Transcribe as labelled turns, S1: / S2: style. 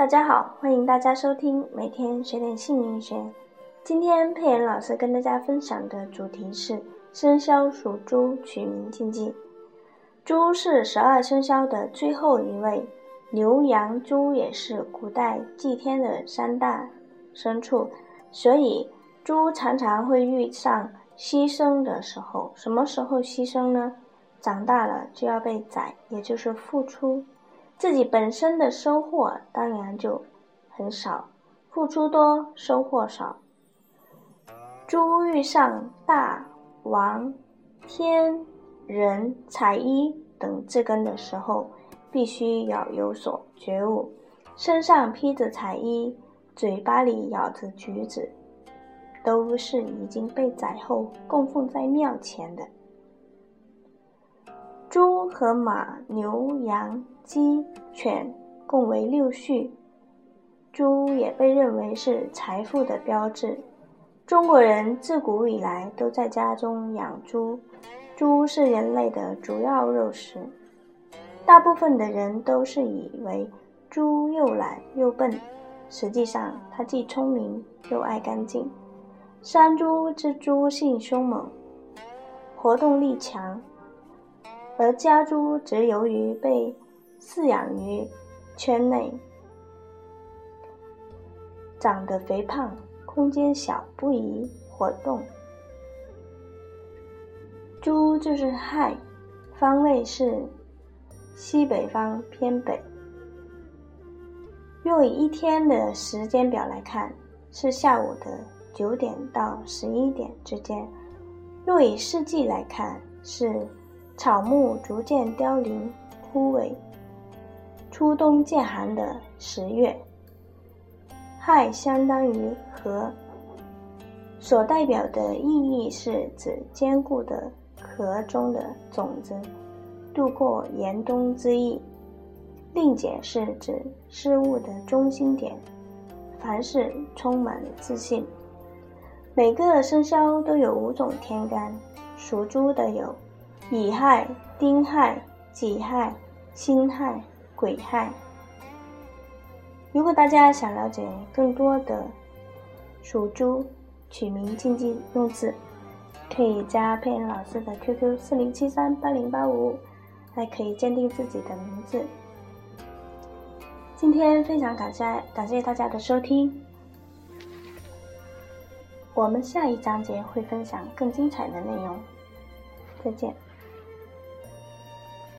S1: 大家好，欢迎大家收听每天学点姓名学。今天佩妍老师跟大家分享的主题是生肖属猪取名禁忌。猪是十二生肖的最后一位，牛、羊、猪也是古代祭天的三大牲畜，所以猪常常会遇上牺牲的时候。什么时候牺牲呢？长大了就要被宰，也就是付出。自己本身的收获当然就很少，付出多，收获少。猪遇上大王、天、人、彩衣等字根的时候，必须要有所觉悟。身上披着彩衣，嘴巴里咬着橘子，都是已经被宰后供奉在庙前的。猪和马、牛、羊、鸡、犬共为六畜，猪也被认为是财富的标志。中国人自古以来都在家中养猪，猪是人类的主要肉食。大部分的人都是以为猪又懒又笨，实际上它既聪明又爱干净。山猪之猪性凶猛，活动力强。而家猪则由于被饲养于圈内，长得肥胖，空间小，不宜活动。猪就是亥，方位是西北方偏北。若以一天的时间表来看，是下午的九点到十一点之间；若以四季来看，是。草木逐渐凋零枯萎，初冬渐寒的十月。亥相当于禾，所代表的意义是指坚固的壳中的种子，度过严冬之意。令解是指事物的中心点，凡事充满自信。每个生肖都有五种天干，属猪的有。乙亥、丁亥、己亥、辛亥、癸亥。如果大家想了解更多的属猪取名禁忌用字，可以加佩恩老师的 QQ 四零七三八零八五五，还可以鉴定自己的名字。今天非常感谢感谢大家的收听，我们下一章节会分享更精彩的内容，再见。